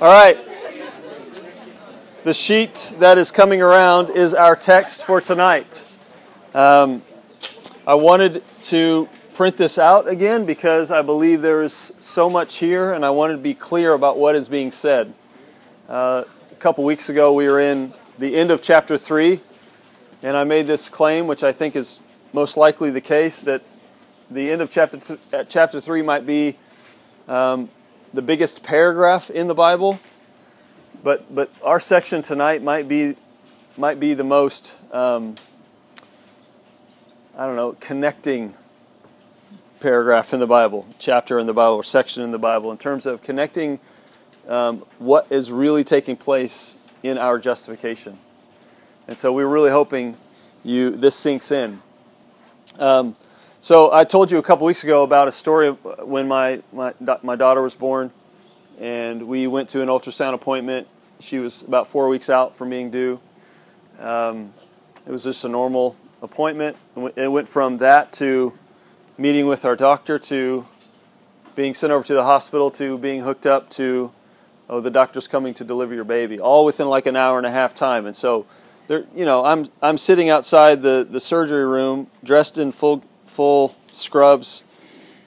All right. The sheet that is coming around is our text for tonight. Um, I wanted to print this out again because I believe there is so much here and I wanted to be clear about what is being said. Uh, a couple weeks ago, we were in the end of chapter 3, and I made this claim, which I think is most likely the case, that the end of chapter, th- uh, chapter 3 might be um, the biggest paragraph in the Bible, but but our section tonight might be might be the most um, I don't know connecting paragraph in the Bible, chapter in the Bible, or section in the Bible in terms of connecting um, what is really taking place in our justification. And so we're really hoping you this sinks in. Um, so I told you a couple weeks ago about a story when my, my, my daughter was born, and we went to an ultrasound appointment. She was about four weeks out from being due. Um, it was just a normal appointment. It went from that to meeting with our doctor to being sent over to the hospital to being hooked up to, oh, the doctor's coming to deliver your baby, all within like an hour and a half time. And so, there, you know, I'm I'm sitting outside the, the surgery room, dressed in full full scrubs,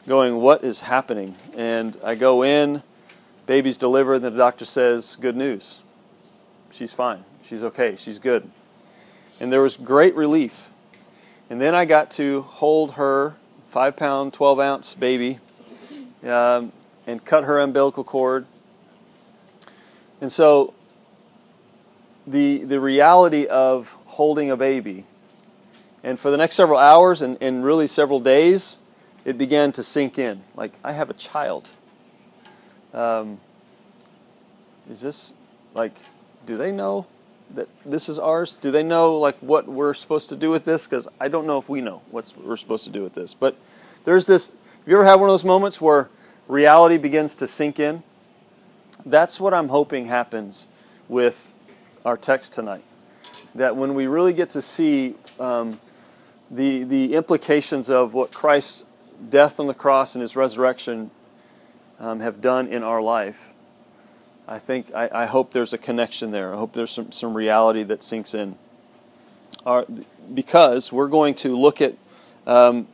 going, What is happening? And I go in, baby's delivered, and the doctor says, Good news. She's fine. She's okay. She's good. And there was great relief. And then I got to hold her five pound, 12 ounce baby um, and cut her umbilical cord. And so the, the reality of holding a baby and for the next several hours and, and really several days, it began to sink in. Like, I have a child. Um, is this, like, do they know that this is ours? Do they know, like, what we're supposed to do with this? Because I don't know if we know what we're supposed to do with this. But there's this, have you ever had one of those moments where reality begins to sink in? That's what I'm hoping happens with our text tonight. That when we really get to see um, the, the implications of what Christ's death on the cross and his resurrection um, have done in our life, I think I, I, hope there's a connection there. I hope there's some, some reality that sinks in. Our, because we're going to look at, um,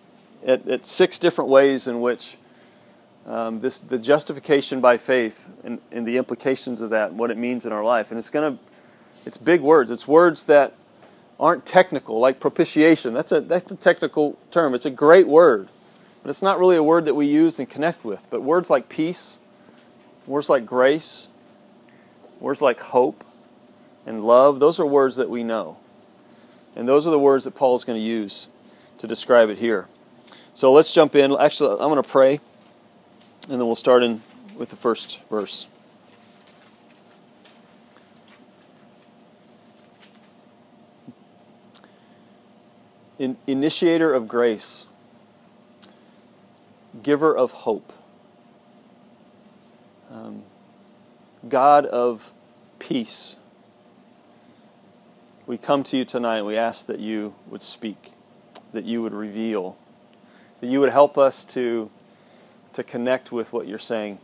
at, at, six different ways in which um, this the justification by faith and, and the implications of that and what it means in our life. And it's going to it's big words. It's words that aren't technical, like propitiation. That's a, that's a technical term. It's a great word, but it's not really a word that we use and connect with. But words like peace, words like grace, words like hope and love, those are words that we know. And those are the words that Paul is going to use to describe it here. So let's jump in. Actually, I'm going to pray, and then we'll start in with the first verse. In, initiator of grace, giver of hope, um, God of peace. We come to you tonight we ask that you would speak, that you would reveal, that you would help us to, to connect with what you're saying.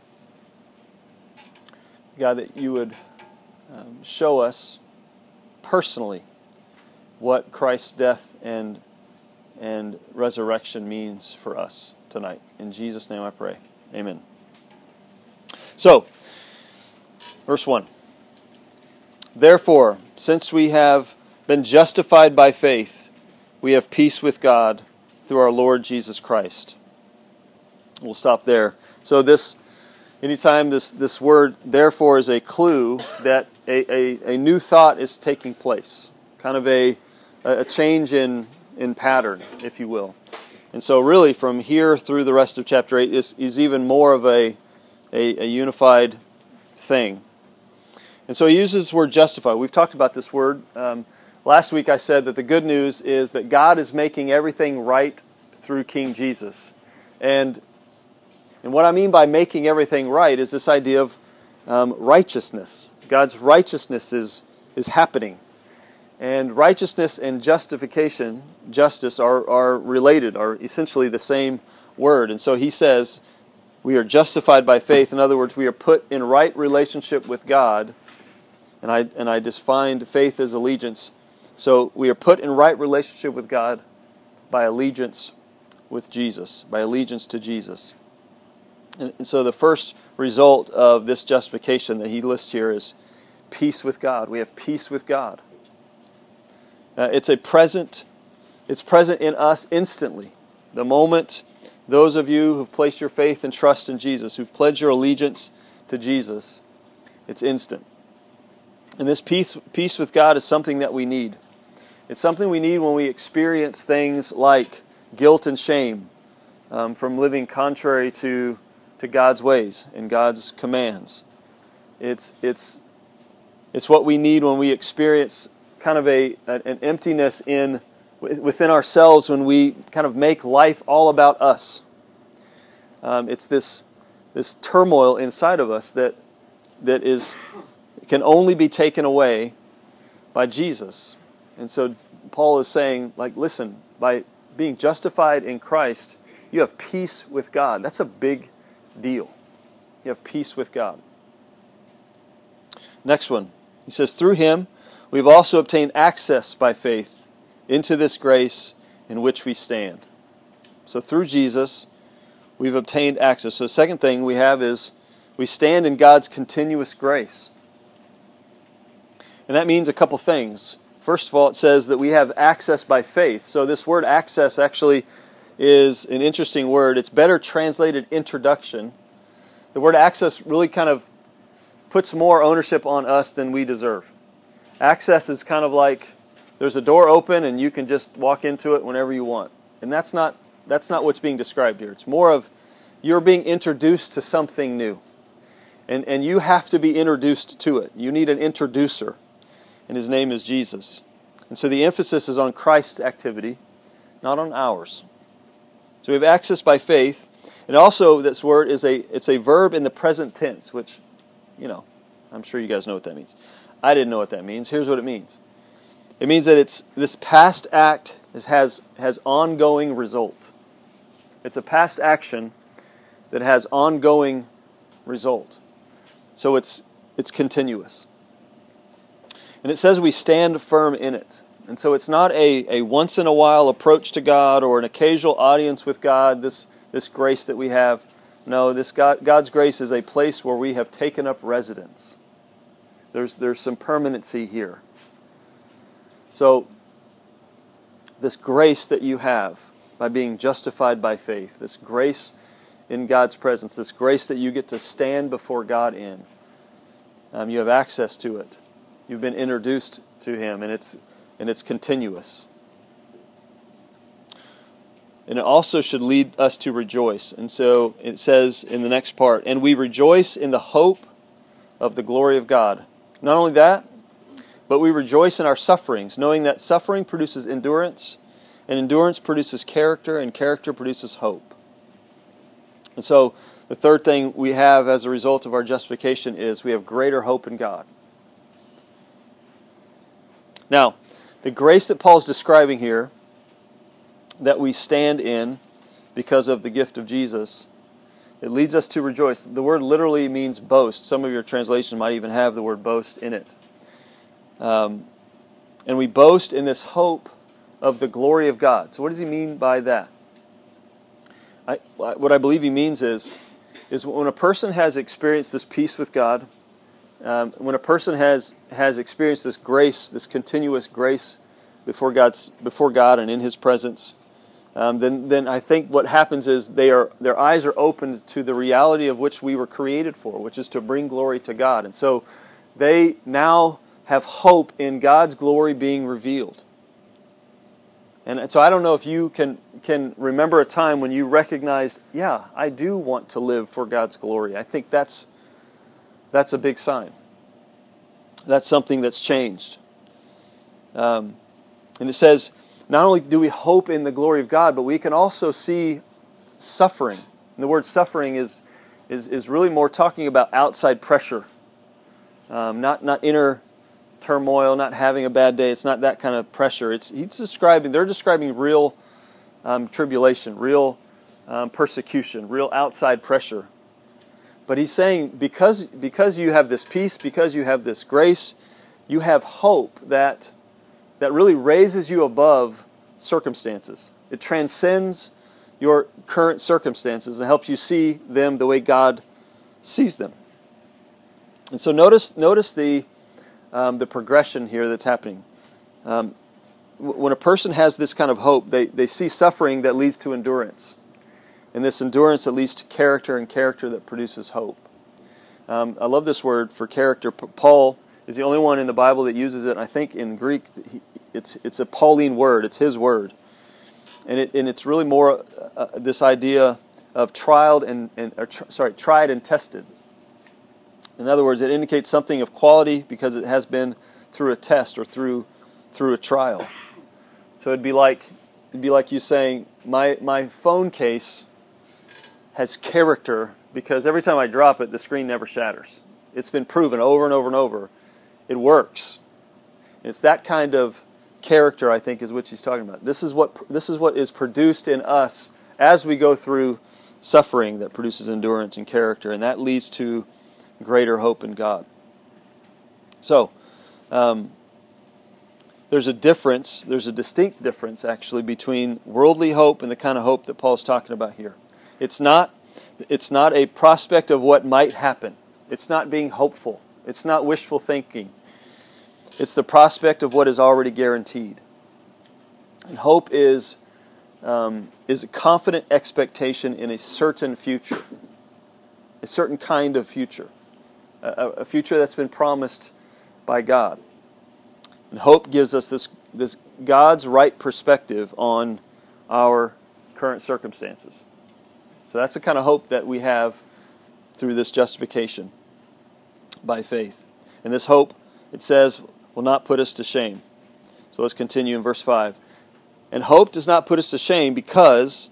God, that you would um, show us personally what Christ's death and and resurrection means for us tonight. In Jesus' name I pray. Amen. So, verse 1. Therefore, since we have been justified by faith, we have peace with God through our Lord Jesus Christ. We'll stop there. So this anytime this, this word therefore is a clue that a, a, a new thought is taking place. Kind of a a change in, in pattern, if you will. And so, really, from here through the rest of chapter 8 is, is even more of a, a, a unified thing. And so, he uses the word justify. We've talked about this word. Um, last week, I said that the good news is that God is making everything right through King Jesus. And, and what I mean by making everything right is this idea of um, righteousness. God's righteousness is, is happening. And righteousness and justification, justice, are, are related, are essentially the same word. And so he says, we are justified by faith. In other words, we are put in right relationship with God. And I, and I defined faith as allegiance. So we are put in right relationship with God by allegiance with Jesus, by allegiance to Jesus. And, and so the first result of this justification that he lists here is peace with God. We have peace with God. Uh, it's a present, it's present in us instantly. The moment those of you who've placed your faith and trust in Jesus, who've pledged your allegiance to Jesus, it's instant. And this peace, peace with God is something that we need. It's something we need when we experience things like guilt and shame um, from living contrary to, to God's ways and God's commands. It's, it's, it's what we need when we experience kind of a, an emptiness in within ourselves when we kind of make life all about us. Um, it's this this turmoil inside of us that that is can only be taken away by Jesus. And so Paul is saying, like, listen, by being justified in Christ, you have peace with God. That's a big deal. You have peace with God. Next one. He says, through him we've also obtained access by faith into this grace in which we stand. So through Jesus, we've obtained access. So the second thing we have is we stand in God's continuous grace. And that means a couple things. First of all, it says that we have access by faith. So this word access actually is an interesting word. It's better translated introduction. The word access really kind of puts more ownership on us than we deserve. Access is kind of like there's a door open and you can just walk into it whenever you want. And that's not that's not what's being described here. It's more of you're being introduced to something new. And and you have to be introduced to it. You need an introducer. And his name is Jesus. And so the emphasis is on Christ's activity, not on ours. So we have access by faith. And also this word is a it's a verb in the present tense, which, you know, I'm sure you guys know what that means. I didn't know what that means. Here's what it means. It means that it's this past act is, has has ongoing result. It's a past action that has ongoing result. So it's it's continuous. And it says we stand firm in it. And so it's not a, a once in a while approach to God or an occasional audience with God, this, this grace that we have. No, this God, God's grace is a place where we have taken up residence. There's, there's some permanency here. So, this grace that you have by being justified by faith, this grace in God's presence, this grace that you get to stand before God in, um, you have access to it. You've been introduced to Him, and it's, and it's continuous. And it also should lead us to rejoice. And so it says in the next part, and we rejoice in the hope of the glory of God. Not only that, but we rejoice in our sufferings, knowing that suffering produces endurance, and endurance produces character, and character produces hope. And so, the third thing we have as a result of our justification is we have greater hope in God. Now, the grace that Paul's describing here, that we stand in because of the gift of Jesus, it leads us to rejoice. The word literally means boast. Some of your translations might even have the word boast in it. Um, and we boast in this hope of the glory of God. So, what does he mean by that? I, what I believe he means is, is when a person has experienced this peace with God, um, when a person has has experienced this grace, this continuous grace before God's before God and in His presence, um, then then I think what happens is they are their eyes are opened to the reality of which we were created for, which is to bring glory to God, and so they now have hope in God's glory being revealed. And so I don't know if you can, can remember a time when you recognized, yeah, I do want to live for God's glory. I think that's, that's a big sign. That's something that's changed. Um, and it says, not only do we hope in the glory of God, but we can also see suffering. And the word suffering is, is, is really more talking about outside pressure, um, not, not inner turmoil, not having a bad day. It's not that kind of pressure. It's he's describing. They're describing real um, tribulation, real um, persecution, real outside pressure But he's saying because, because you have this peace, because you have this grace, you have hope that, that really raises you above circumstances. It transcends your current circumstances and helps you see them the way God sees them. And so notice, notice the, um, the progression here that's happening. Um, when a person has this kind of hope, they, they see suffering that leads to endurance. And this endurance that leads to character, and character that produces hope. Um, I love this word for character. Paul is the only one in the Bible that uses it. I think in Greek, it's, it's a Pauline word, it's his word. And, it, and it's really more uh, uh this idea of tried and, and tr- sorry, tried and tested. In other words, it indicates something of quality because it has been through a test or through through a trial. So it'd be like it'd be like you saying, my my phone case has character because every time I drop it, the screen never shatters. It's been proven over and over and over. It works. it's that kind of character, I think, is what he's talking about. This is what this is what is produced in us as we go through suffering that produces endurance and character, and that leads to greater hope in God. So, um, there's a difference, there's a distinct difference actually between worldly hope and the kind of hope that Paul's talking about here. It's not, it's not a prospect of what might happen, it's not being hopeful, it's not wishful thinking. It's the prospect of what is already guaranteed. And hope is, um, is a confident expectation in a certain future, a certain kind of future, a, a future that's been promised by God. And hope gives us this, this God's right perspective on our current circumstances. So that's the kind of hope that we have through this justification by faith. And this hope, it says, will not put us to shame. So let's continue in verse 5. And hope does not put us to shame because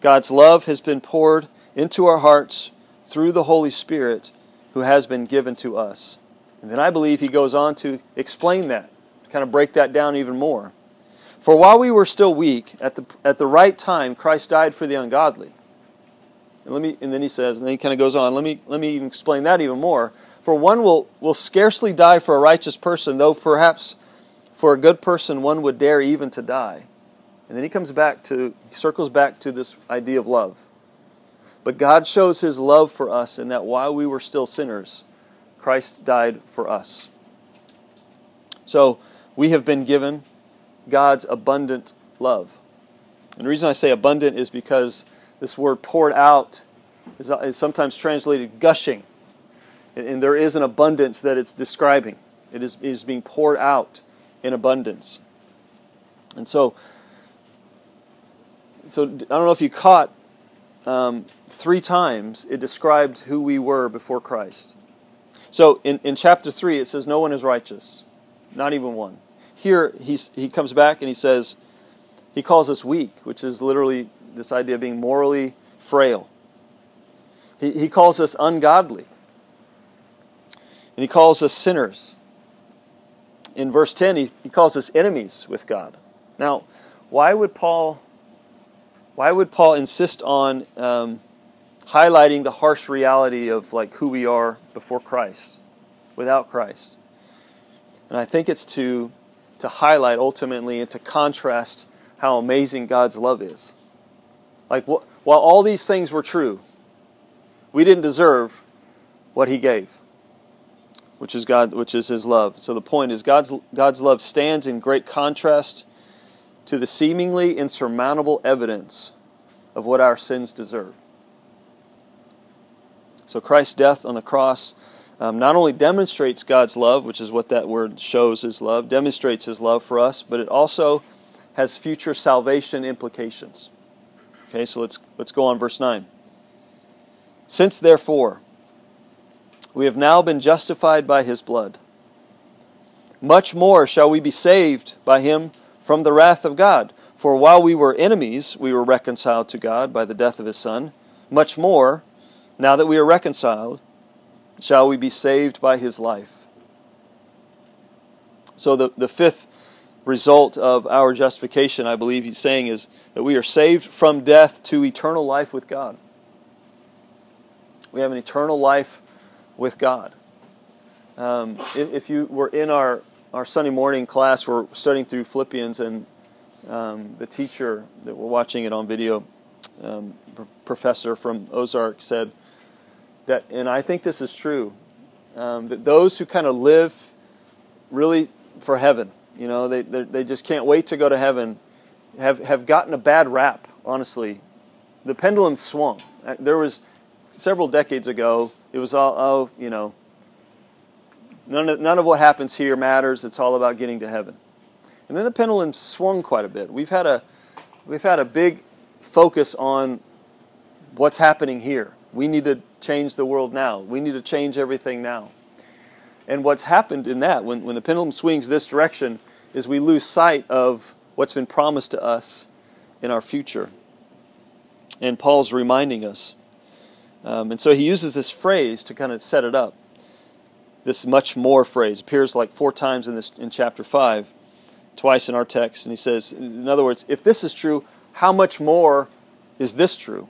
God's love has been poured into our hearts through the Holy Spirit who has been given to us. And then I believe he goes on to explain that kind of break that down even more. For while we were still weak, at the, at the right time, Christ died for the ungodly. And, let me, and then he says, and then he kind of goes on, let me, let me even explain that even more. For one will, will scarcely die for a righteous person, though perhaps for a good person one would dare even to die. And then he comes back to, he circles back to this idea of love. But God shows his love for us in that while we were still sinners, Christ died for us. So, we have been given God's abundant love. And the reason I say abundant is because this word poured out is, is sometimes translated gushing. And, there is an abundance that it's describing. It is, is being poured out in abundance. And so, so I don't know if you caught um, three times it described who we were before Christ. So in, in chapter 3, it says, No one is righteous, not even one here he's, he comes back and he says, he calls us weak, which is literally this idea of being morally frail. He, he calls us ungodly. And he calls us sinners. In verse 10, he, he calls us enemies with God. Now, why would Paul why would Paul insist on um, highlighting the harsh reality of like who we are before Christ, without Christ? And I think it's to to highlight ultimately and to contrast how amazing God's love is. Like, wh- while all these things were true, we didn't deserve what He gave, which is God, which is His love. So the point is, God's God's love stands in great contrast to the seemingly insurmountable evidence of what our sins deserve. So Christ's death on the cross um, not only demonstrates God's love, which is what that word shows his love, demonstrates his love for us, but it also has future salvation implications. Okay, so let's, let's go on verse 9. Since therefore we have now been justified by his blood, much more shall we be saved by him from the wrath of God. For while we were enemies, we were reconciled to God by the death of his Son. Much more, now that we are reconciled, shall we be saved by his life. So, the, the fifth result of our justification, I believe he's saying, is that we are saved from death to eternal life with God. We have an eternal life with God. Um, if, you were in our, our Sunday morning class, we're studying through Philippians, and um, the teacher that we're watching it on video, um, professor from Ozark, said that, and I think this is true, um, that those who kind of live really for heaven, you know, they, they just can't wait to go to heaven, have, have gotten a bad rap, honestly. The pendulum swung. Uh, there was several decades ago, it was all, oh, you know, none of, none of what happens here matters. It's all about getting to heaven. And then the pendulum swung quite a bit. We've had a, we've had a big focus on what's happening here. We need to change the world now. We need to change everything now. And what's happened in that, when, when the pendulum swings this direction, is we lose sight of what's been promised to us in our future. And Paul's reminding us. Um, and so he uses this phrase to kind of set it up. This much more phrase appears like four times in this in chapter five, twice in our text, and he says, in other words, if this is true, how much more is this true?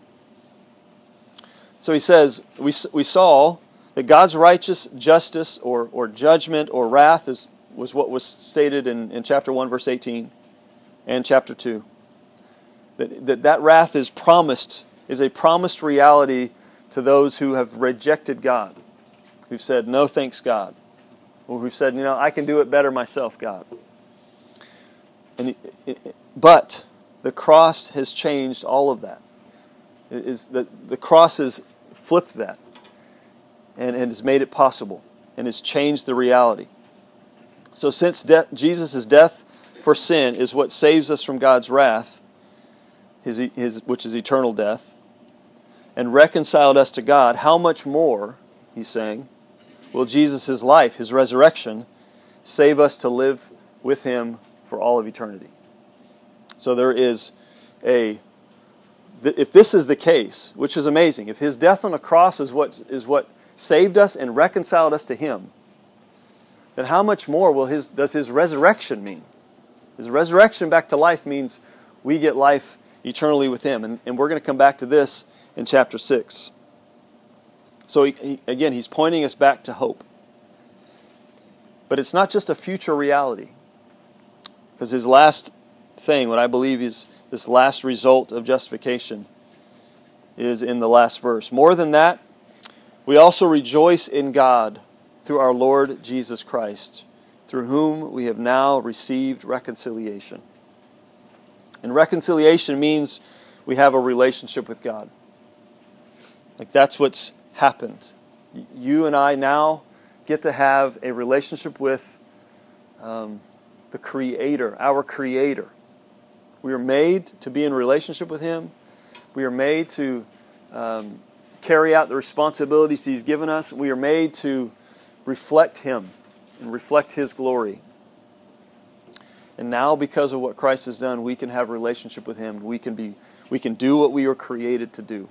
So he says, we, we saw that God's righteous justice or, or judgment or wrath is, was what was stated in, in chapter 1, verse 18, and chapter 2. That, that that wrath is promised, is a promised reality to those who have rejected God, who've said, No thanks, God, or who've said, You know, I can do it better myself, God. And it, it, but the cross has changed all of that. It is the, the cross has flipped that and, and has made it possible and has changed the reality. So, since de- Jesus' death for sin is what saves us from God's wrath, his, his, which is eternal death, and reconciled us to God, how much more, he's saying, will Jesus' life, his resurrection, save us to live with him for all of eternity? So there is a if this is the case, which is amazing, if his death on the cross is what is what saved us and reconciled us to him, then how much more will his does his resurrection mean? His resurrection back to life means we get life eternally with him. And, and we're going to come back to this in chapter 6. So, he, he, again, he's pointing us back to hope. But it's not just a future reality. Because his last thing, what I believe is this last result of justification, is in the last verse. More than that, we also rejoice in God through our Lord Jesus Christ, through whom we have now received reconciliation. And reconciliation means we have a relationship with God. Like that's what's happened. You and I now get to have a relationship with um, the Creator, our Creator. We are made to be in relationship with Him. We are made to um, carry out the responsibilities He's given us. We are made to reflect Him and reflect His glory. And now, because of what Christ has done, we can have a relationship with Him. We can, be, we can do what we were created to do.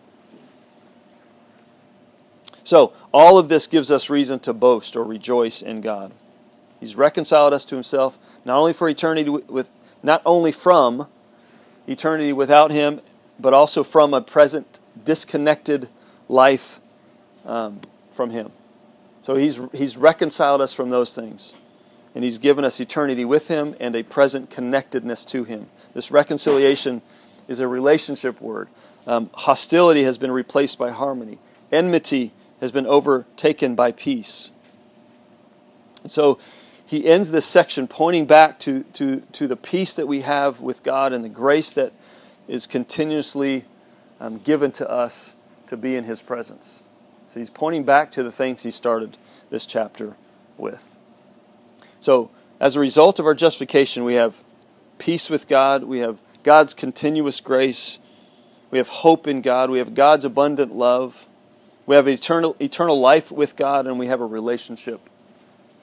So, all of this gives us reason to boast or rejoice in God. He's reconciled us to himself not only for eternity with not only from eternity without him, but also from a present disconnected life um, from him. So he's he's reconciled us from those things. And he's given us eternity with him and a present connectedness to him. This reconciliation is a relationship word. Um, hostility has been replaced by harmony. Enmity has been overtaken by peace. And so he ends this section pointing back to, to, to the peace that we have with God and the grace that is continuously um, given to us to be in his presence. So he's pointing back to the things he started this chapter with. So, as a result of our justification, we have peace with God, we have God's continuous grace, we have hope in God, we have God's abundant love, we have eternal, eternal life with God, and we have a relationship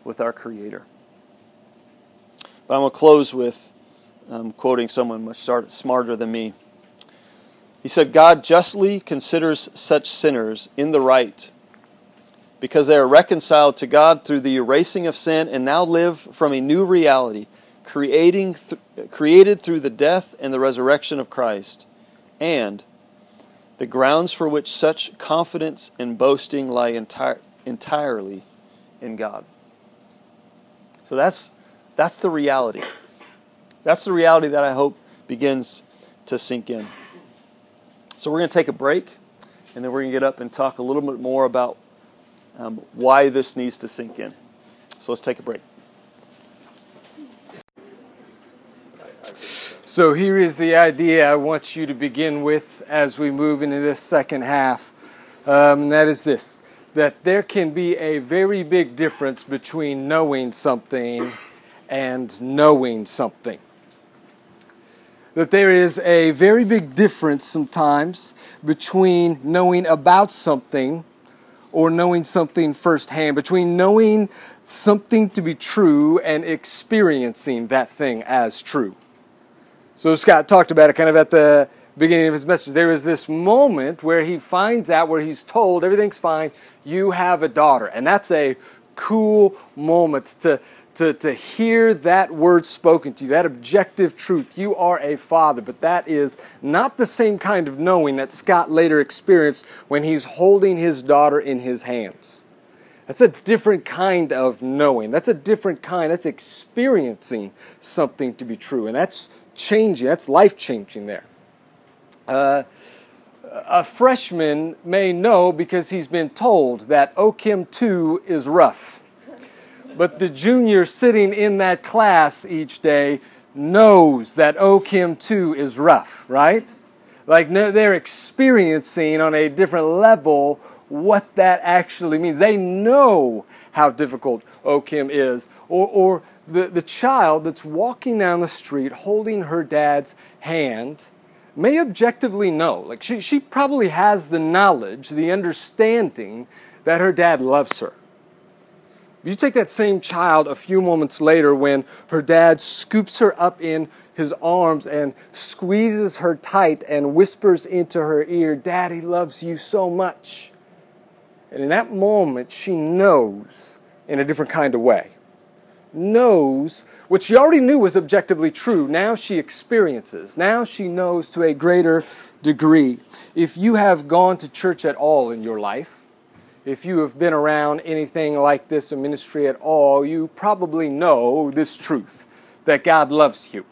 with our Creator. But I'm going to close with um, quoting someone much smarter than me. He said, God justly considers such sinners in the right because they are reconciled to God through the erasing of sin and now live from a new reality, creating th- created through the death and the resurrection of Christ. And the grounds for which such confidence and boasting lie entire, entirely in God. So that's, that's the reality. That's the reality that I hope begins to sink in. So we're going to take a break, and then we're going to get up and talk a little bit more about um, why this needs to sink in. So let's take a break. So here is the idea I want you to begin with as we move into this second half. Um, and that is this that there can be a very big difference between knowing something and knowing something. That there is a very big difference sometimes between knowing about something or knowing something firsthand, between knowing something to be true and experiencing that thing as true. So Scott talked about it kind of at the beginning of his message. There is this moment where he finds out, where he's told everything's fine, you have a daughter. And that's a cool moment to, to, to hear that word spoken to you, that objective truth. You are a father. But that is not the same kind of knowing that Scott later experienced when he's holding his daughter in his hands. That's a different kind of knowing. That's a different kind. That's experiencing something to be true. And that's changing, that's life changing there. Uh, a freshman may know because he's been told that OChem 2 is rough. But the junior sitting in that class each day knows that OChem 2 is rough, right? Like they're experiencing on a different level what that actually means. They know how difficult OChem is, or, or the, the child that's walking down the street holding her dad's hand may objectively know. Like she, she probably has the knowledge, the understanding that her dad loves her. You take that same child a few moments later when her dad scoops her up in his arms and squeezes her tight and whispers into her ear, Daddy loves you so much. And in that moment, she knows in a different kind of way knows what she already knew was objectively true. Now she experiences. Now she knows to a greater degree. If you have gone to church at all in your life, if you have been around anything like this, a ministry at all, you probably know this truth that God loves you.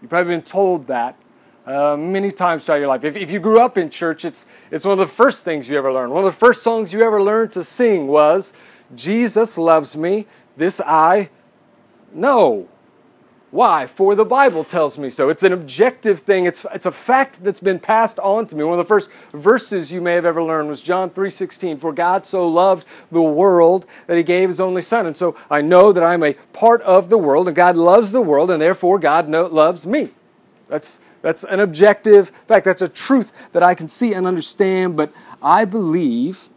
You've probably been told that uh, many times throughout your life. If, if you grew up in church, it's, it's one of the first things you ever learned. One of the first songs you ever learned to sing was, Jesus loves me, this I know. Why? For the Bible tells me so. It's an objective thing. It's, it's a fact that's been passed on to me. One of the first verses you may have ever learned was John 3.16. For God so loved the world that he gave his only son. And so I know that I'm a part of the world and God loves the world and therefore God know, loves me. That's, that's an objective fact. That's a truth that I can see and understand. But I believe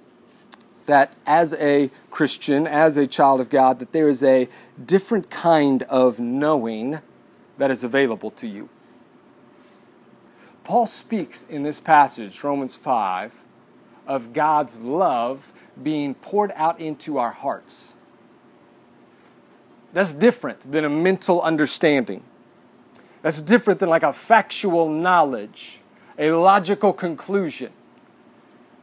that as a Christian, as a child of God, that there is a different kind of knowing that is available to you. Paul speaks in this passage, Romans 5, of God's love being poured out into our hearts. That's different than a mental understanding. That's different than like a factual knowledge, a logical conclusion.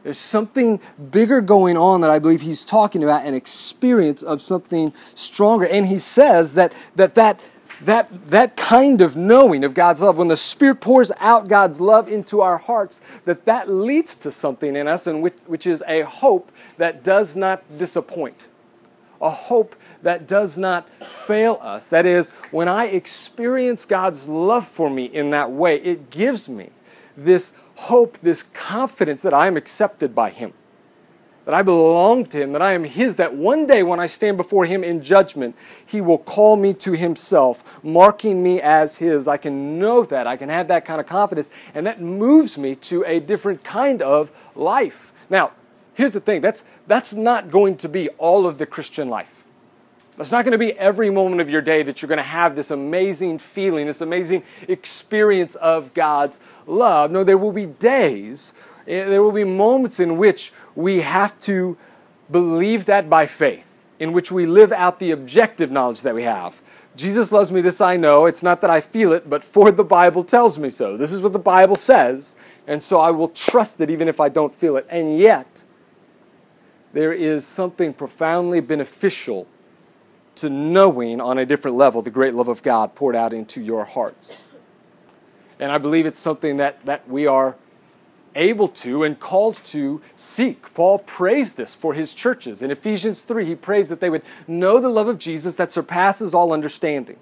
There's something bigger going on that I believe he's talking about, an experience of something stronger. And he says that that, that that, that kind of knowing of God's love, when the Spirit pours out God's love into our hearts, that that leads to something in us, and which, which is a hope that does not disappoint, a hope that does not fail us. That is, when I experience God's love for me in that way, it gives me this hope, this confidence that I am accepted by Him, that I belong to Him, that I am His, that one day when I stand before Him in judgment, He will call me to Himself, marking me as His. I can know that. I can have that kind of confidence, and that moves me to a different kind of life. Now, here's the thing that's, that's not going to be all of the Christian life. It's not going to be every moment of your day that you're going to have this amazing feeling, this amazing experience of God's love. No, there will be days, eh, there will be moments in which we have to believe that by faith in which we live out the objective knowledge that we have. Jesus loves me, this I know. It's not that I feel it, but for the Bible tells me so. This is what the Bible says, and so I will trust it even if I don't feel it. And yet, there is something profoundly beneficial to knowing on a different level the great love of God poured out into your hearts. And I believe it's something that, that we are able to and called to seek. Paul prays this for his churches. In Ephesians 3, he prays that they would know the love of Jesus that surpasses all understanding.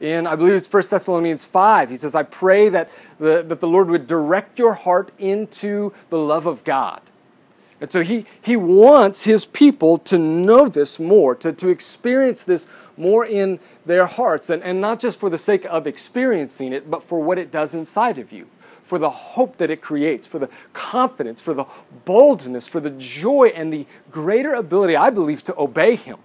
In, I believe it's 1 Thessalonians 5, he says, I pray that the, that the Lord would direct your heart into the love of God. And so he, he wants his people to know this more, to, to experience this more in their hearts, and, and not just for the sake of experiencing it, but for what it does inside of you. For the hope that it creates, for the confidence, for the boldness, for the joy, and the greater ability, I believe, to obey Him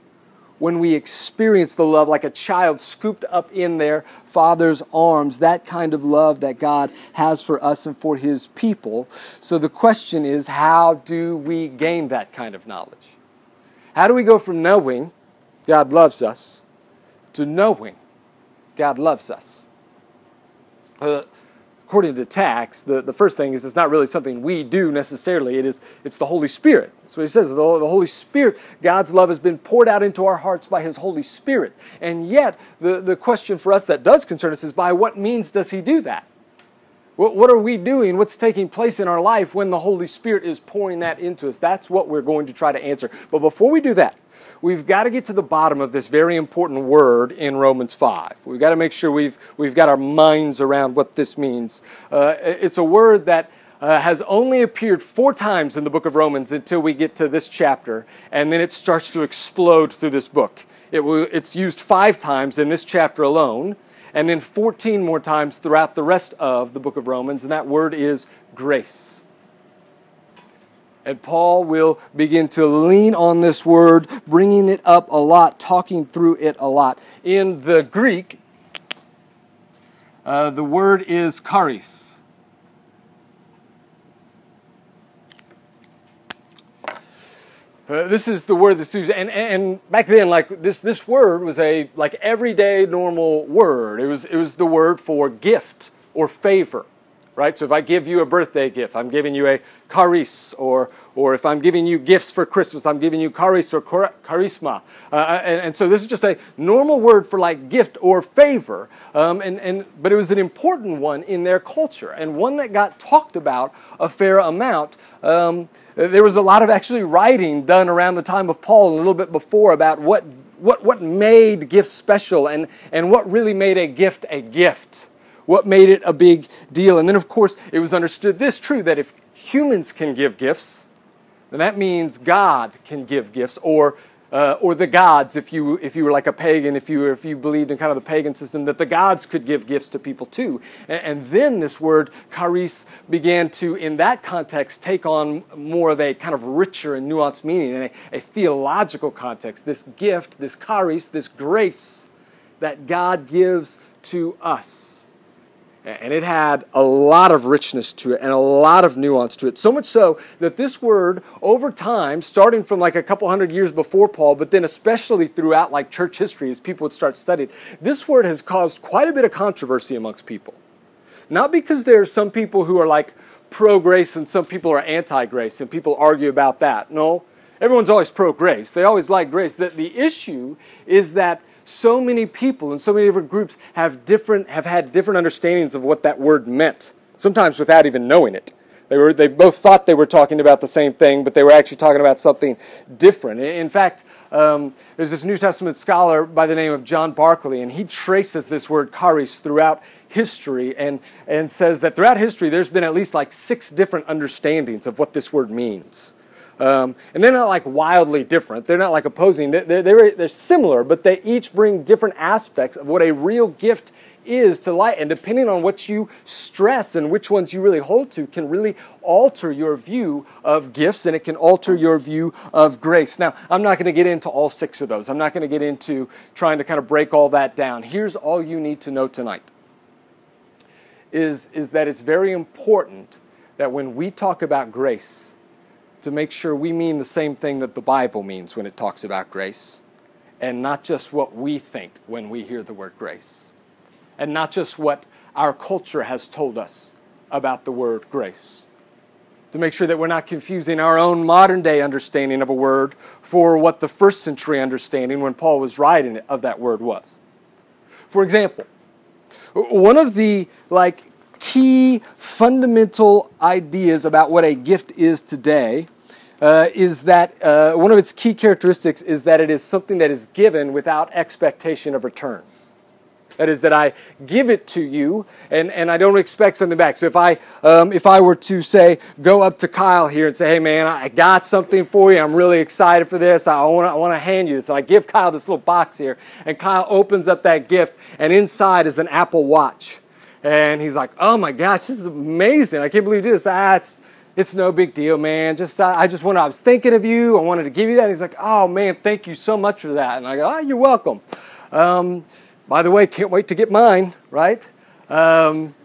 when we experience the love like a child scooped up in their father's arms, that kind of love that God has for us and for His people. So the question is how do we gain that kind of knowledge? How do we go from knowing God loves us to knowing God loves us? Uh, according to text, the, the first thing is it's not really something we do necessarily. It is it's the Holy Spirit. That's what he says. The, the Holy Spirit, God's love has been poured out into our hearts by his Holy Spirit. And yet, the, the question for us that does concern us is by what means does he do that? What, what are we doing? What's taking place in our life when the Holy Spirit is pouring that into us? That's what we're going to try to answer. But before we do that, we've got to get to the bottom of this very important word in Romans 5. We've got to make sure we've, we've got our minds around what this means. Uh, it's a word that uh, has only appeared four times in the book of Romans until we get to this chapter, and then it starts to explode through this book. It will, it's used five times in this chapter alone, and then 14 more times throughout the rest of the book of Romans, and that word is grace. And Paul will begin to lean on this word, bringing it up a lot, talking through it a lot. In the Greek, uh, the word is charis. Uh, this is the word that's used, and, and back then, like this, this word was a like everyday normal word. It was it was the word for gift or favor right? So if I give you a birthday gift, I'm giving you a charis, or, or if I'm giving you gifts for Christmas, I'm giving you charis or charisma. Uh, and, and, so this is just a normal word for like gift or favor, um, and, and, but it was an important one in their culture, and one that got talked about a fair amount. Um, there was a lot of actually writing done around the time of Paul, and a little bit before, about what, what, what made gifts special and, and what really made a gift a gift what made it a big deal. And then, of course, it was understood this true that if humans can give gifts, then that means God can give gifts, or uh, or the gods, if you if you were like a pagan, if you if you believed in kind of the pagan system, that the gods could give gifts to people too. And, and then this word charis began to, in that context, take on more of a kind of richer and nuanced meaning in a, a theological context. This gift, this charis, this grace that God gives to us. And it had a lot of richness to it and a lot of nuance to it. So much so that this word, over time, starting from like a couple hundred years before Paul, but then especially throughout like church history as people would start studying, this word has caused quite a bit of controversy amongst people. Not because there are some people who are like pro grace and some people are anti grace and people argue about that. No, everyone's always pro grace. They always like grace. That the issue is that so many people and so many different groups have different have had different understandings of what that word meant sometimes without even knowing it. They were they both thought they were talking about the same thing but they were actually talking about something different. In fact um, there's this new testament scholar by the name of john barclay and he traces this word charis throughout history and, and says that throughout history there's been at least like six different understandings of what this word means um, and they're not like wildly different. They're not like opposing. They're, they're, they're similar, but they each bring different aspects of what a real gift is to light. And depending on what you stress and which ones you really hold to, can really alter your view of gifts and it can alter your view of grace. Now, I'm not going to get into all six of those. I'm not going to get into trying to kind of break all that down. Here's all you need to know tonight is, is that it's very important that when we talk about grace, to make sure we mean the same thing that the Bible means when it talks about grace, and not just what we think when we hear the word grace, and not just what our culture has told us about the word grace. To make sure that we're not confusing our own modern day understanding of a word for what the first century understanding when Paul was writing it of that word was. For example, one of the like key fundamental ideas about what a gift is today uh, is that uh, one of its key characteristics is that it is something that is given without expectation of return. That is, that I give it to you and, and I don't expect something back. So if I, um, if I were to say, go up to Kyle here and say, hey man, I got something for you. I'm really excited for this. I want to I wanna hand you this. And I give Kyle this little box here. And Kyle opens up that gift and inside is an Apple Watch. And he's like, oh my gosh, this is amazing. I can't believe you did this. Ah, it's, it's no big deal, man. Just I just wanted, I was thinking of you. I wanted to give you that. And he's like, oh man, thank you so much for that. And I go, oh, you're welcome. Um, by the way, can't wait to get mine, right? Um,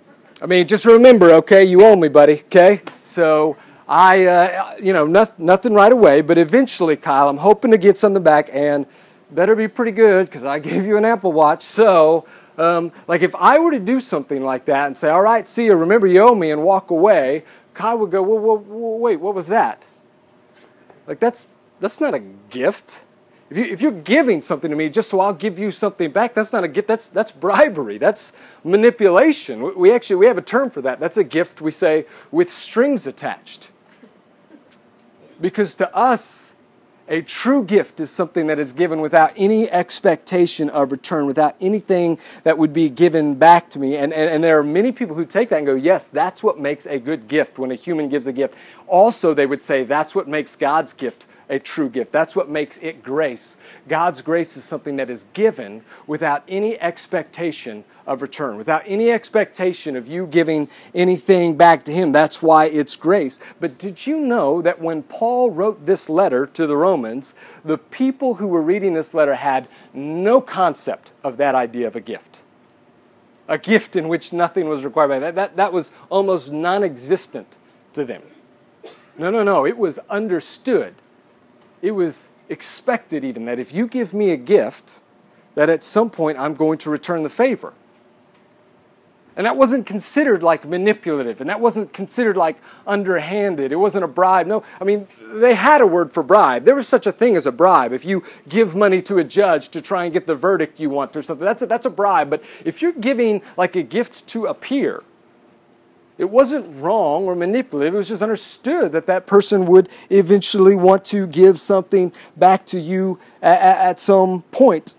I mean, just remember, okay, you owe me, buddy, okay? So I, uh, you know, nothing, nothing right away, but eventually, Kyle, I'm hoping to get something back and better be pretty good because I gave you an Apple Watch. So, um, like, if I were to do something like that and say, all right, see you, remember you owe me, and walk away, Kyle would go, well, wait, what was that? Like, that's, that's not a gift. If, you, if you're giving something to me just so I'll give you something back, that's not a gift. That's, that's bribery. That's manipulation. We, we actually we have a term for that. That's a gift we say with strings attached. Because to us, a true gift is something that is given without any expectation of return, without anything that would be given back to me. And, and, and, there are many people who take that and go, yes, that's what makes a good gift when a human gives a gift. Also, they would say that's what makes God's gift a true gift. That's what makes it grace. God's grace is something that is given without any expectation of return, without any expectation of you giving anything back to Him. That's why it's grace. But did you know that when Paul wrote this letter to the Romans, the people who were reading this letter had no concept of that idea of a gift? A gift in which nothing was required by that. That, that was almost non existent to them. No, no, no. It was understood it was expected even that if you give me a gift, that at some point I'm going to return the favor. And that wasn't considered like manipulative, and that wasn't considered like underhanded. It wasn't a bribe. No, I mean, they had a word for bribe. There was such a thing as a bribe. If you give money to a judge to try and get the verdict you want or something, that's a, that's a bribe. But if you're giving like a gift to a peer, it wasn't wrong or manipulative. It was just understood that that person would eventually want to give something back to you at, at some point.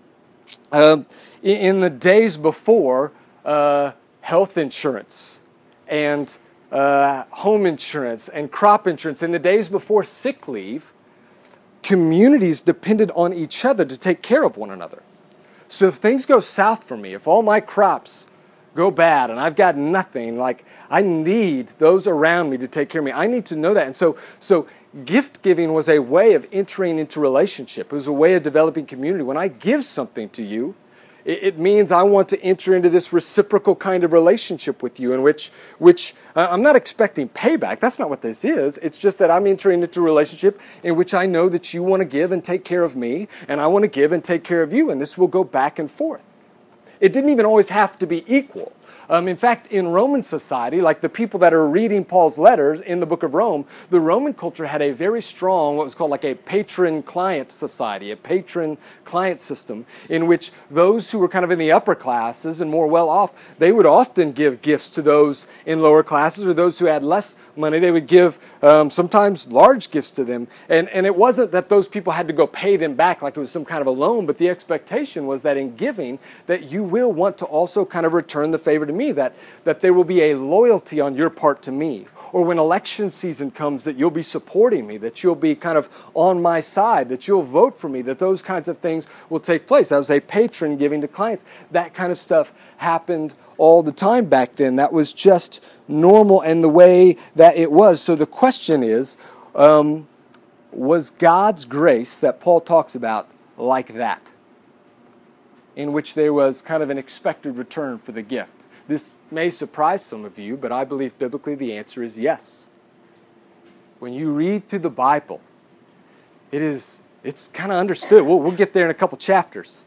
Uh, in, the days before, uh, health insurance and uh, home insurance and crop insurance, in the days before sick leave, communities depended on each other to take care of one another. So if things go south for me, if all my crops go bad and I've got nothing, like I need those around me to take care of me. I need to know that. And so, so gift giving was a way of entering into relationship. It was a way of developing community. When I give something to you, it, means I want to enter into this reciprocal kind of relationship with you in which, which uh, I'm not expecting payback. That's not what this is. It's just that I'm entering into a relationship in which I know that you want to give and take care of me, and I want to give and take care of you, and this will go back and forth. It didn't even always have to be equal. Um, in fact, in Roman society, like the people that are reading Paul's letters in the book of Rome, the Roman culture had a very strong, what was called like a patron client society, a patron client system, in which those who were kind of in the upper classes and more well off, they would often give gifts to those in lower classes or those who had less money. They would give um, sometimes large gifts to them. And, and it wasn't that those people had to go pay them back like it was some kind of a loan, but the expectation was that in giving, that you will want to also kind of return the favor to me, that, that there will be a loyalty on your part to me. Or when election season comes, that you'll be supporting me, that you'll be kind of on my side, that you'll vote for me, that those kinds of things will take place. That was a patron giving to clients. That kind of stuff happened all the time back then. That was just normal and the way that it was. So the question is um, was God's grace that Paul talks about like that? In which there was kind of an expected return for the gift. This may surprise some of you, but I believe biblically the answer is yes. when you read through the Bible, it is it's kind of understood. We'll, we'll get there in a couple chapters.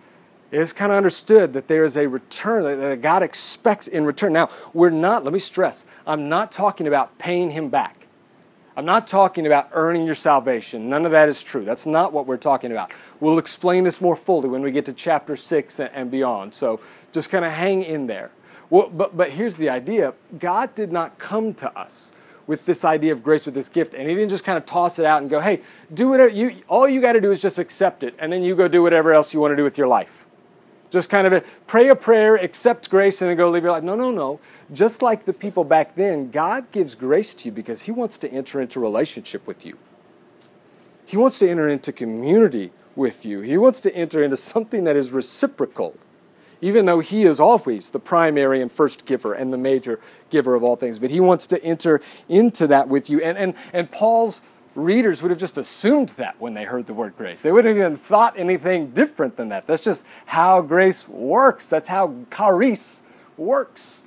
It's kind of understood that there is a return that God expects in return. Now, we're not, let me stress, I'm not talking about paying Him back. I'm not talking about earning your salvation. None of that is true. That's not what we're talking about. We'll explain this more fully when we get to chapter 6 and beyond. So just kind of hang in there. Well, but, but here's the idea God did not come to us with this idea of grace with this gift and he didn't just kind of toss it out and go hey do whatever you all you got to do is just accept it and then you go do whatever else you want to do with your life just kind of a, pray a prayer accept grace and then go live your life no no no just like the people back then god gives grace to you because he wants to enter into relationship with you he wants to enter into community with you he wants to enter into something that is reciprocal even though he is always the primary and first giver and the major giver of all things. But he wants to enter into that with you. And, and, and Paul's readers would have just assumed that when they heard the word grace. They wouldn't have even thought anything different than that. That's just how grace works, that's how charis works.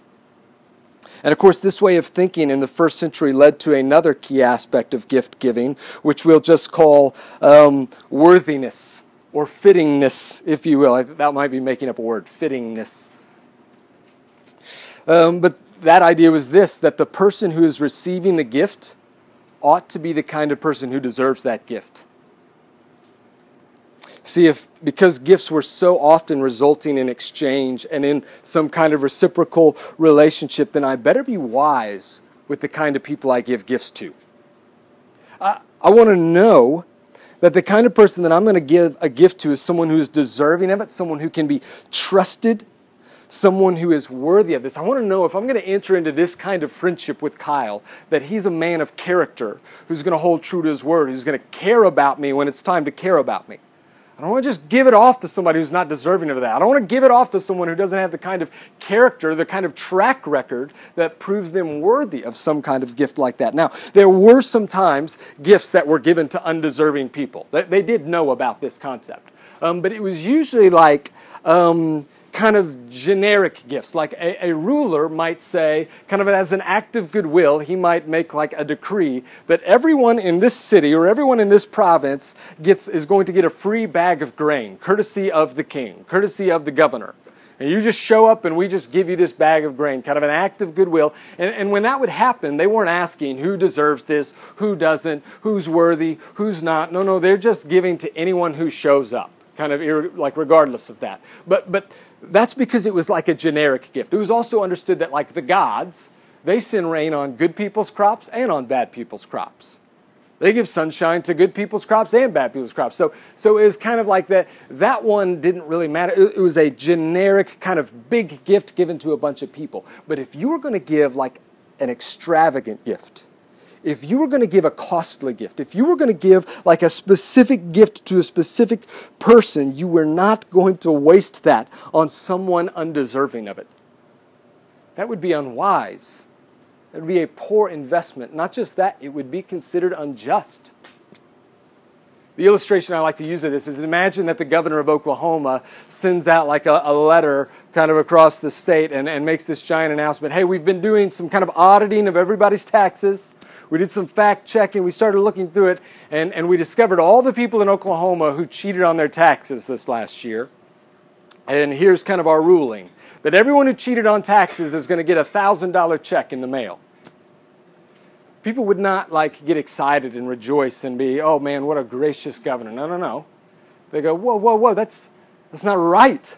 And of course, this way of thinking in the first century led to another key aspect of gift giving, which we'll just call um, worthiness or fittingness, if you will. That might be making up a word, fittingness. Um, but that idea was this that the person who is receiving the gift ought to be the kind of person who deserves that gift. See, if because gifts were so often resulting in exchange and in some kind of reciprocal relationship, then I better be wise with the kind of people I give gifts to. I, I want to know that the kind of person that I'm going to give a gift to is someone who is deserving of it, someone who can be trusted, someone who is worthy of this. I want to know if I'm going to enter into this kind of friendship with Kyle, that he's a man of character, who's going to hold true to his word, who's going to care about me when it's time to care about me. I don't want to just give it off to somebody who's not deserving of that. I don't want to give it off to someone who doesn't have the kind of character, the kind of track record that proves them worthy of some kind of gift like that. Now, there were sometimes gifts that were given to undeserving people. They, did know about this concept. Um, but it was usually like, um, kind of generic gifts. Like a, a, ruler might say, kind of as an act of goodwill, he might make like a decree that everyone in this city or everyone in this province gets is going to get a free bag of grain, courtesy of the king, courtesy of the governor. And you just show up and we just give you this bag of grain, kind of an act of goodwill. And, and when that would happen, they weren't asking who deserves this, who doesn't, who's worthy, who's not. No, no, they're just giving to anyone who shows up kind of like regardless of that. But but that's because it was like a generic gift. It was also understood that like the gods, they send rain on good people's crops and on bad people's crops. They give sunshine to good people's crops and bad people's crops. So so it was kind of like that that one didn't really matter. It, it was a generic kind of big gift given to a bunch of people. But if you were going to give like an extravagant gift, if you were going to give a costly gift, if you were going to give like a specific gift to a specific person, you were not going to waste that on someone undeserving of it. That would be unwise. It would be a poor investment. Not just that, it would be considered unjust. The illustration I like to use of this is imagine that the governor of Oklahoma sends out like a, a, letter kind of across the state and, and makes this giant announcement hey, we've been doing some kind of auditing of everybody's taxes. We did some fact checking. We started looking through it, and, and we discovered all the people in Oklahoma who cheated on their taxes this last year. And here's kind of our ruling that everyone who cheated on taxes is going to get a $1,000 check in the mail. People would not like get excited and rejoice and be, oh man, what a gracious governor. No, no, no. They go, whoa, whoa, whoa, that's, that's not right.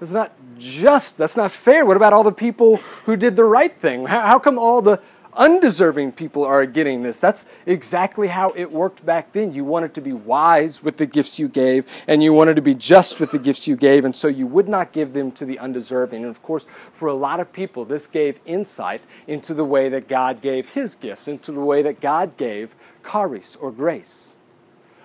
That's not just. That's not fair. What about all the people who did the right thing? How, how come all the undeserving people are getting this. That's exactly how it worked back then. You wanted to be wise with the gifts you gave, and you wanted to be just with the gifts you gave, and so you would not give them to the undeserving. And of course, for a lot of people, this gave insight into the way that God gave his gifts, into the way that God gave charis or grace.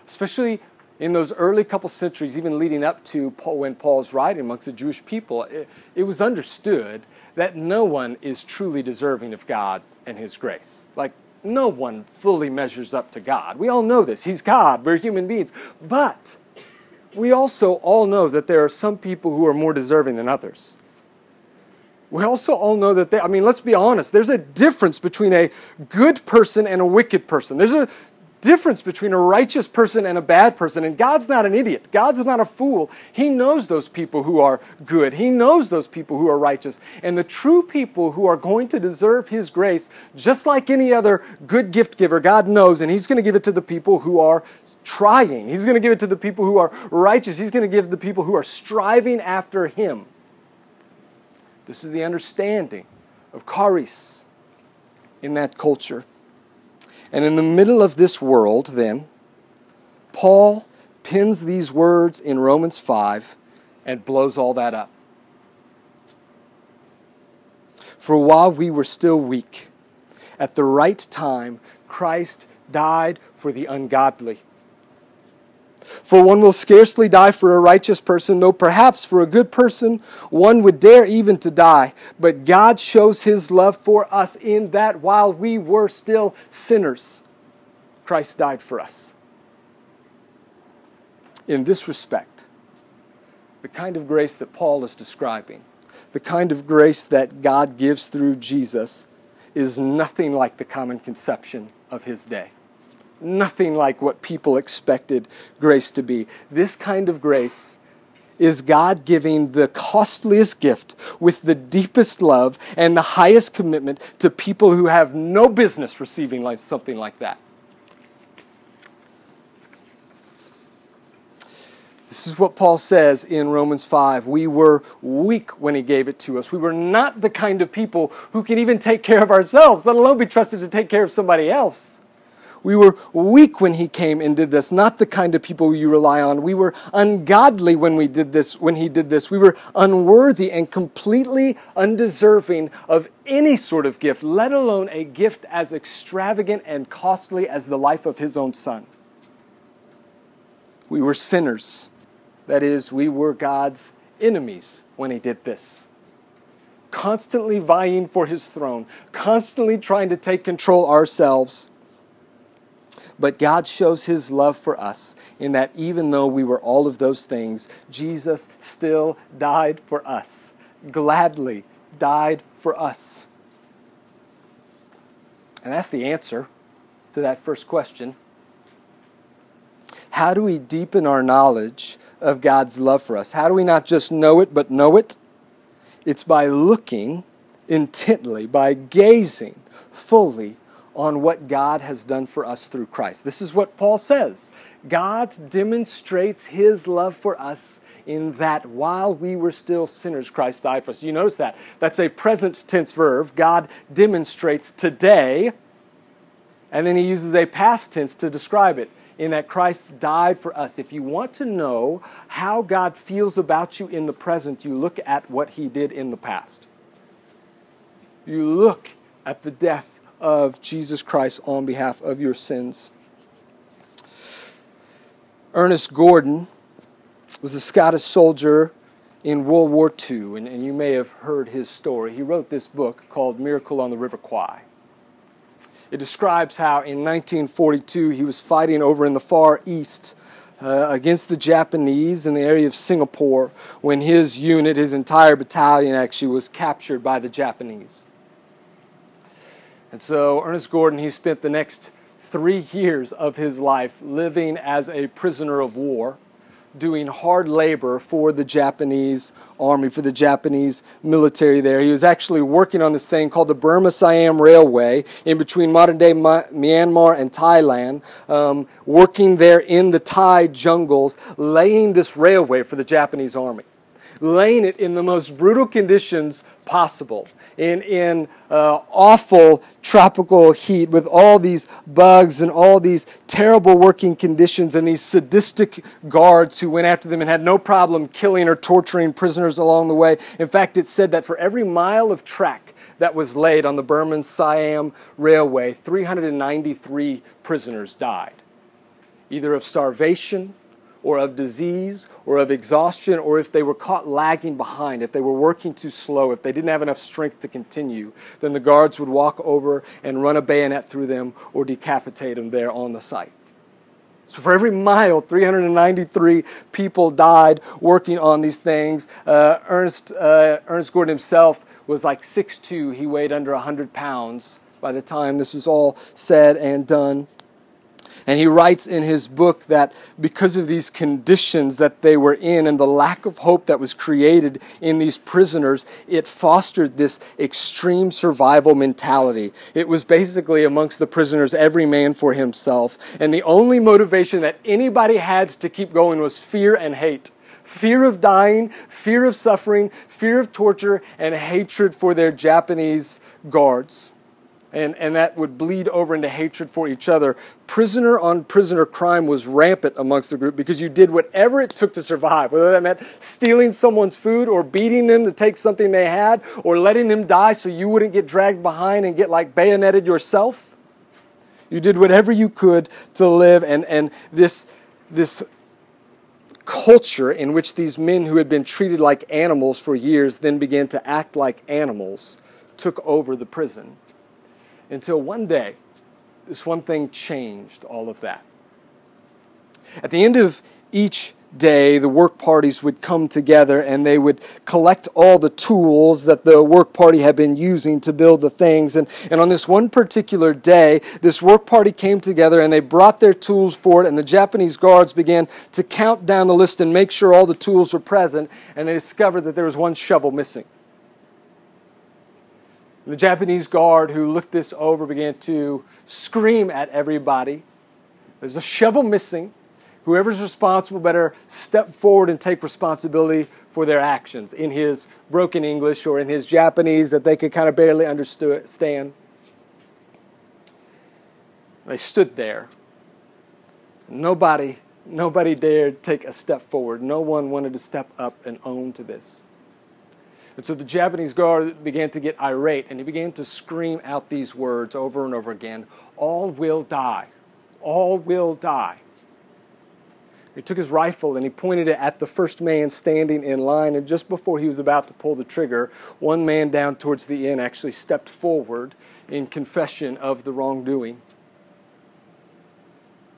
Especially in those early couple centuries, even leading up to Paul, when Paul's writing amongst the Jewish people, it, it was understood that no one is truly deserving of God and His grace. Like, no one fully measures up to God. We all know this. He's God. We're human beings. But we also all know that there are some people who are more deserving than others. we also all know that they, I mean, let's be honest, there's a difference between a good person and a wicked person. There's a difference between a righteous person and a bad person. And God's not an idiot. God's not a fool. He knows those people who are good. He knows those people who are righteous. And the true people who are going to deserve His grace, just like any other good gift giver, God knows, and He's going to give it to the people who are trying. He's going to give it to the people who are righteous. He's going to give the people who are striving after Him. This is the understanding of charis in that culture. And in the middle of this world, then, Paul pins these words in Romans 5 and blows all that up. For while we were still weak, at the right time, Christ died for the ungodly. For one will scarcely die for a righteous person, though perhaps for a good person one would dare even to die. But God shows his love for us in that while we were still sinners, Christ died for us. In this respect, the kind of grace that Paul is describing, the kind of grace that God gives through Jesus, is nothing like the common conception of his day nothing like what people expected grace to be. This kind of grace is God giving the costliest gift with the deepest love and the highest commitment to people who have no business receiving like something like that. This is what Paul says in Romans 5. We were weak when he gave it to us. We were not the kind of people who can even take care of ourselves, let alone be trusted to take care of somebody else. We were weak when he came and did this, not the kind of people you rely on. We were ungodly when we did this, when he did this. We were unworthy and completely undeserving of any sort of gift, let alone a gift as extravagant and costly as the life of his own son. We were sinners. That is, we were God's enemies when he did this constantly vying for his throne, constantly trying to take control ourselves. But God shows his love for us in that even though we were all of those things, Jesus still died for us, gladly died for us. And that's the answer to that first question. How do we deepen our knowledge of God's love for us? How do we not just know it, but know it? It's by looking intently, by gazing fully on what God has done for us through Christ. This is what Paul says God demonstrates his love for us in that while we were still sinners, Christ died for us. You notice that? That's a present tense verb. God demonstrates today, and then he uses a past tense to describe it in that Christ died for us. If you want to know how God feels about you in the present, you look at what he did in the past. You look at the death of Jesus Christ on behalf of your sins. Ernest Gordon was a Scottish soldier in World War II, and, and, you may have heard his story. He wrote this book called Miracle on the River Kwai. It describes how in 1942 he was fighting over in the Far East uh, against the Japanese in the area of Singapore when his unit, his entire battalion, actually was captured by the Japanese. And so Ernest Gordon, he spent the next three years of his life living as a prisoner of war, doing hard labor for the Japanese army, for the Japanese military there. He was actually working on this thing called the Burma Siam Railway in between modern day Myanmar and Thailand, um, working there in the Thai jungles, laying this railway for the Japanese army laying it in the most brutal conditions possible, in, in uh, awful tropical heat with all these bugs and all these terrible working conditions and these sadistic guards who went after them and had no problem killing or torturing prisoners along the way. In fact, it said that for every mile of track that was laid on the Burma Siam Railway, 393 prisoners died, either of starvation or of disease or of exhaustion, or if they were caught lagging behind, if they were working too slow, if they didn't have enough strength to continue, then the guards would walk over and run a bayonet through them or decapitate them there on the site. So for every mile, 393 people died working on these things. Uh, Ernest, uh, Ernest Gordon himself was like 6'2". He weighed under 100 pounds by the time this was all said and done. And he writes in his book that because of these conditions that they were in and the lack of hope that was created in these prisoners, it fostered this extreme survival mentality. It was basically amongst the prisoners, every man for himself. And the only motivation that anybody had to keep going was fear and hate fear of dying, fear of suffering, fear of torture, and hatred for their Japanese guards and, and that would bleed over into hatred for each other. Prisoner on prisoner crime was rampant amongst the group because you did whatever it took to survive, whether that meant stealing someone's food or beating them to take something they had or letting them die so you wouldn't get dragged behind and get like bayoneted yourself. You did whatever you could to live, and, and this, this culture in which these men who had been treated like animals for years then began to act like animals took over the prison until one day, this one thing changed all of that. At the end of each day, the work parties would come together and they would collect all the tools that the work party had been using to build the things. And, and on this one particular day, this work party came together and they brought their tools forward, and the Japanese guards began to count down the list and make sure all the tools were present. And they discovered that there was one shovel missing. The Japanese guard who looked this over began to scream at everybody. There's a shovel missing. Whoever's responsible better step forward and take responsibility for their actions in his broken English or in his Japanese that they could kind of barely understand. They stood there. Nobody, nobody dared take a step forward. No one wanted to step up and own to this. And so the Japanese guard began to get irate and he began to scream out these words over and over again All will die. All will die. He took his rifle and he pointed it at the first man standing in line. And just before he was about to pull the trigger, one man down towards the end actually stepped forward in confession of the wrongdoing.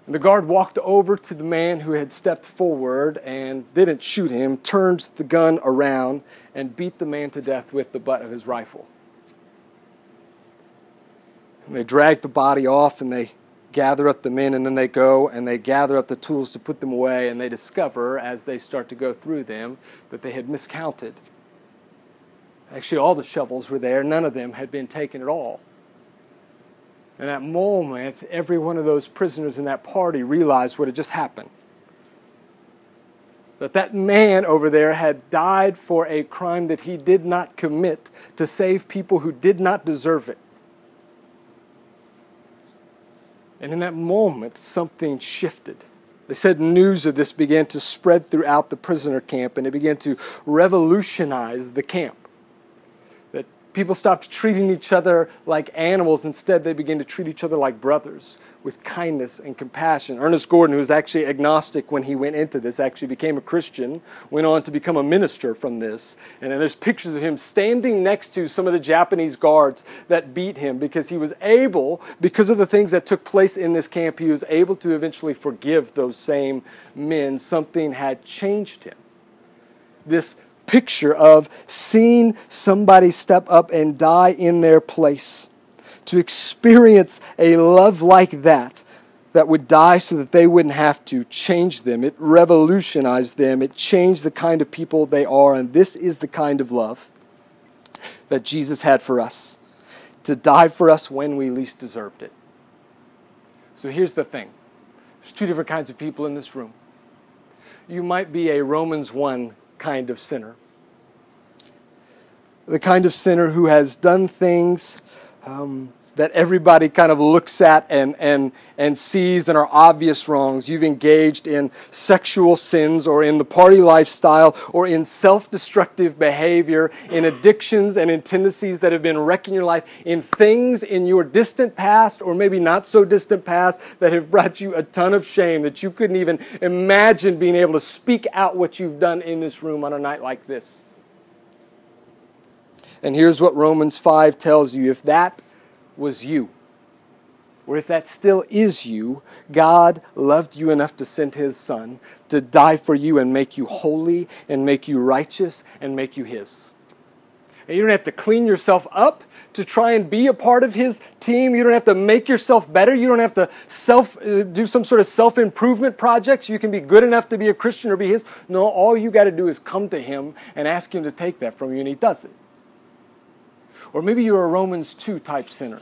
The guard walked over to the man who had stepped forward and didn't shoot him, turned the gun around, and beat the man to death with the butt of his rifle. And they drag the body off and they gather up the men, and then they go and they gather up the tools to put them away, and they discover as they start to go through them that they had miscounted. Actually, all the shovels were there, none of them had been taken at all. In that moment, every one of those prisoners in that party realized what had just happened. That that man over there had died for a crime that he did not commit to save people who did not deserve it. And in that moment, something shifted. They said news of this began to spread throughout the prisoner camp and it began to revolutionize the camp people stopped treating each other like animals. Instead, they began to treat each other like brothers with kindness and compassion. Ernest Gordon, who was actually agnostic when he went into this, actually became a Christian, went on to become a minister from this. And there's pictures of him standing next to some of the Japanese guards that beat him because he was able, because of the things that took place in this camp, he was able to eventually forgive those same men. Something had changed him. This picture of seeing somebody step up and die in their place. To experience a love like that, that would die so that they wouldn't have to change them. It revolutionized them. It changed the kind of people they are. And this is the kind of love that Jesus had for us to die for us when we least deserved it. So here's the thing there's two different kinds of people in this room. You might be a Romans 1 kind of sinner the kind of sinner who has done things um, that everybody kind of looks at and, and, and sees and are obvious wrongs. You've engaged in sexual sins or in the party lifestyle or in self destructive behavior, in addictions and in tendencies that have been wrecking your life, in things in your distant past or maybe not so distant past that have brought you a ton of shame that you couldn't even imagine being able to speak out what you've done in this room on a night like this. And here's what Romans 5 tells you if that was you, or if that still is you, God loved you enough to send His Son to die for you and make you holy and make you righteous and make you His. And you don't have to clean yourself up to try and be a part of His team. You don't have to make yourself better. You don't have to self uh, do some sort of self improvement projects. You can be good enough to be a Christian or be His. No, all you got to do is come to Him and ask Him to take that from you, and He does it. Or maybe you're a Romans 2 type sinner.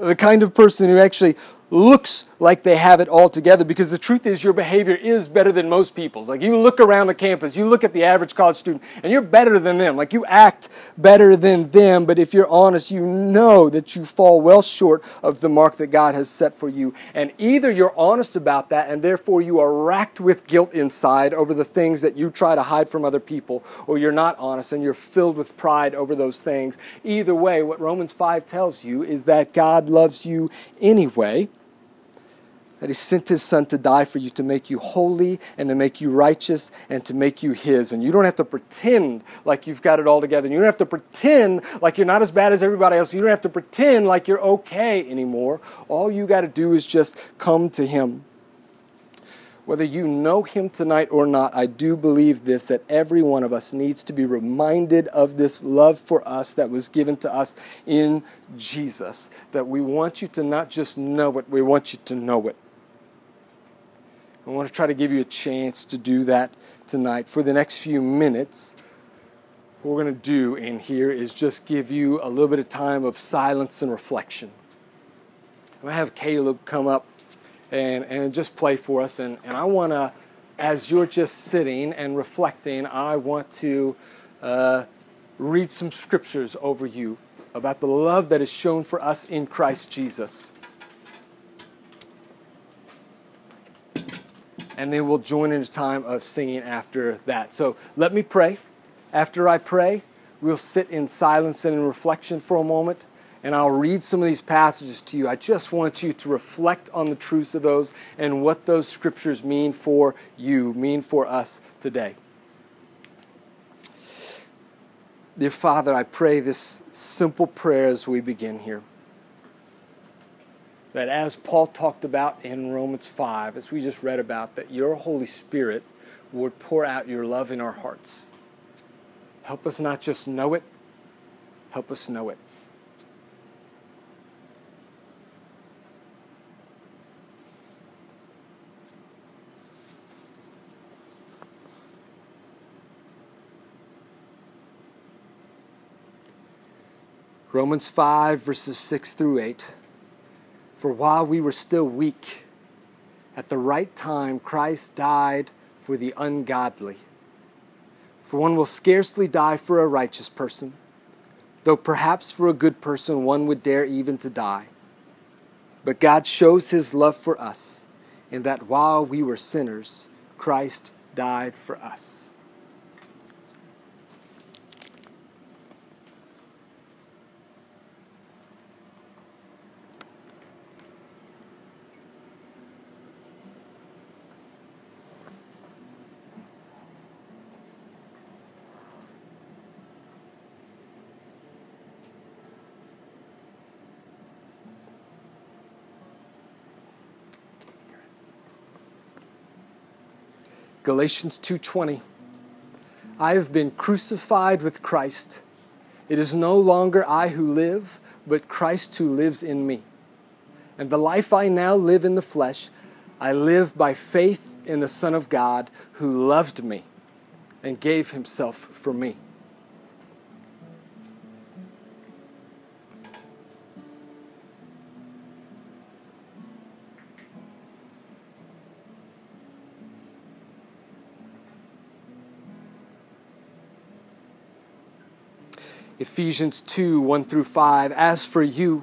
The kind of person who actually looks like they have it all together because the truth is your behavior is better than most people's. Like you look around the campus, you look at the average college student, and you're better than them. Like you act better than them, but if you're honest, you know that you fall well short of the mark that God has set for you. And either you're honest about that and therefore you are racked with guilt inside over the things that you try to hide from other people, or you're not honest and you're filled with pride over those things. Either way, what Romans 5 tells you is that God loves you anyway that he sent his son to die for you to make you holy and to make you righteous and to make you his. And you don't have to pretend like you've got it all together. And you don't have to pretend like you're not as bad as everybody else. You don't have to pretend like you're okay anymore. All you got to do is just come to him. Whether you know him tonight or not, I do believe this that every one of us needs to be reminded of this love for us that was given to us in Jesus. That we want you to not just know it, we want you to know it. I want to try to give you a chance to do that tonight. For the next few minutes, what we're going to do in here is just give you a little bit of time of silence and reflection. I'm going to have Caleb come up and, and just play for us. And, and I want to, as you're just sitting and reflecting, I want to uh, read some scriptures over you about the love that is shown for us in Christ Jesus. And then we'll join in a time of singing after that. So let me pray. After I pray, we'll sit in silence and in reflection for a moment, and I'll read some of these passages to you. I just want you to reflect on the truths of those and what those scriptures mean for you, mean for us today. Dear Father, I pray this simple prayer as we begin here that as Paul talked about in Romans 5, as we just read about, that your Holy Spirit would pour out your love in our hearts. Help us not just know it, help us know it. Romans 5, verses 6 through 8. For while we were still weak, at the right time Christ died for the ungodly. For one will scarcely die for a righteous person, though perhaps for a good person one would dare even to die. But God shows his love for us in that while we were sinners, Christ died for us. Galatians 2:20 I have been crucified with Christ. It is no longer I who live, but Christ who lives in me. And the life I now live in the flesh, I live by faith in the Son of God who loved me and gave himself for me. Ephesians 2 1 through 5. As for you,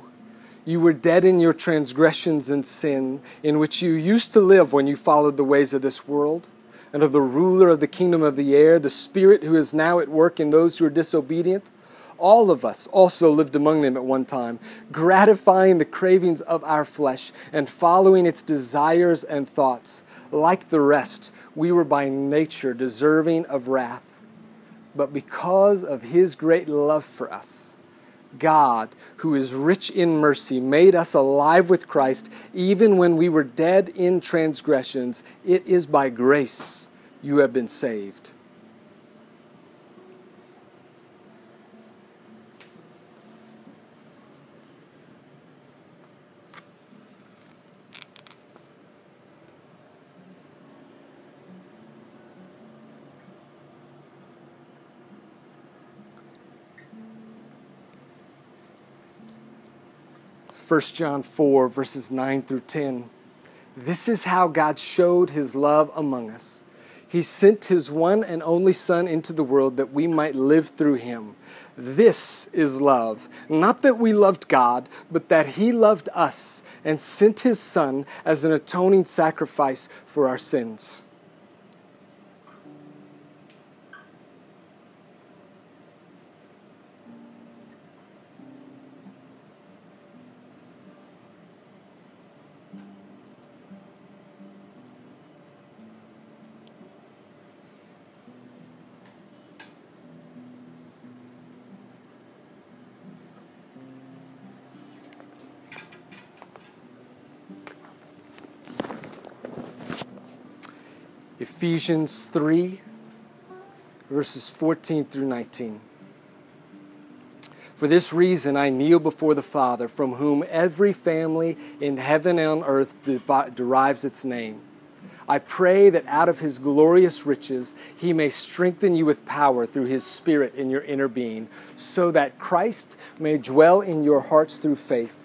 you were dead in your transgressions and sin, in which you used to live when you followed the ways of this world, and of the ruler of the kingdom of the air, the Spirit who is now at work in those who are disobedient. All of us also lived among them at one time, gratifying the cravings of our flesh and following its desires and thoughts. Like the rest, we were by nature deserving of wrath. But because of his great love for us, God, who is rich in mercy, made us alive with Christ even when we were dead in transgressions. It is by grace you have been saved. First John 4, verses 9 through 10. This is how God showed his love among us. He sent his one and only Son into the world that we might live through him. This is love. Not that we loved God, but that he loved us and sent his Son as an atoning sacrifice for our sins. Ephesians 3, verses 14 through 19. For this reason, I kneel before the Father, from whom every family in heaven and on earth derives its name. I pray that out of his glorious riches he may strengthen you with power through his Spirit in your inner being, so that Christ may dwell in your hearts through faith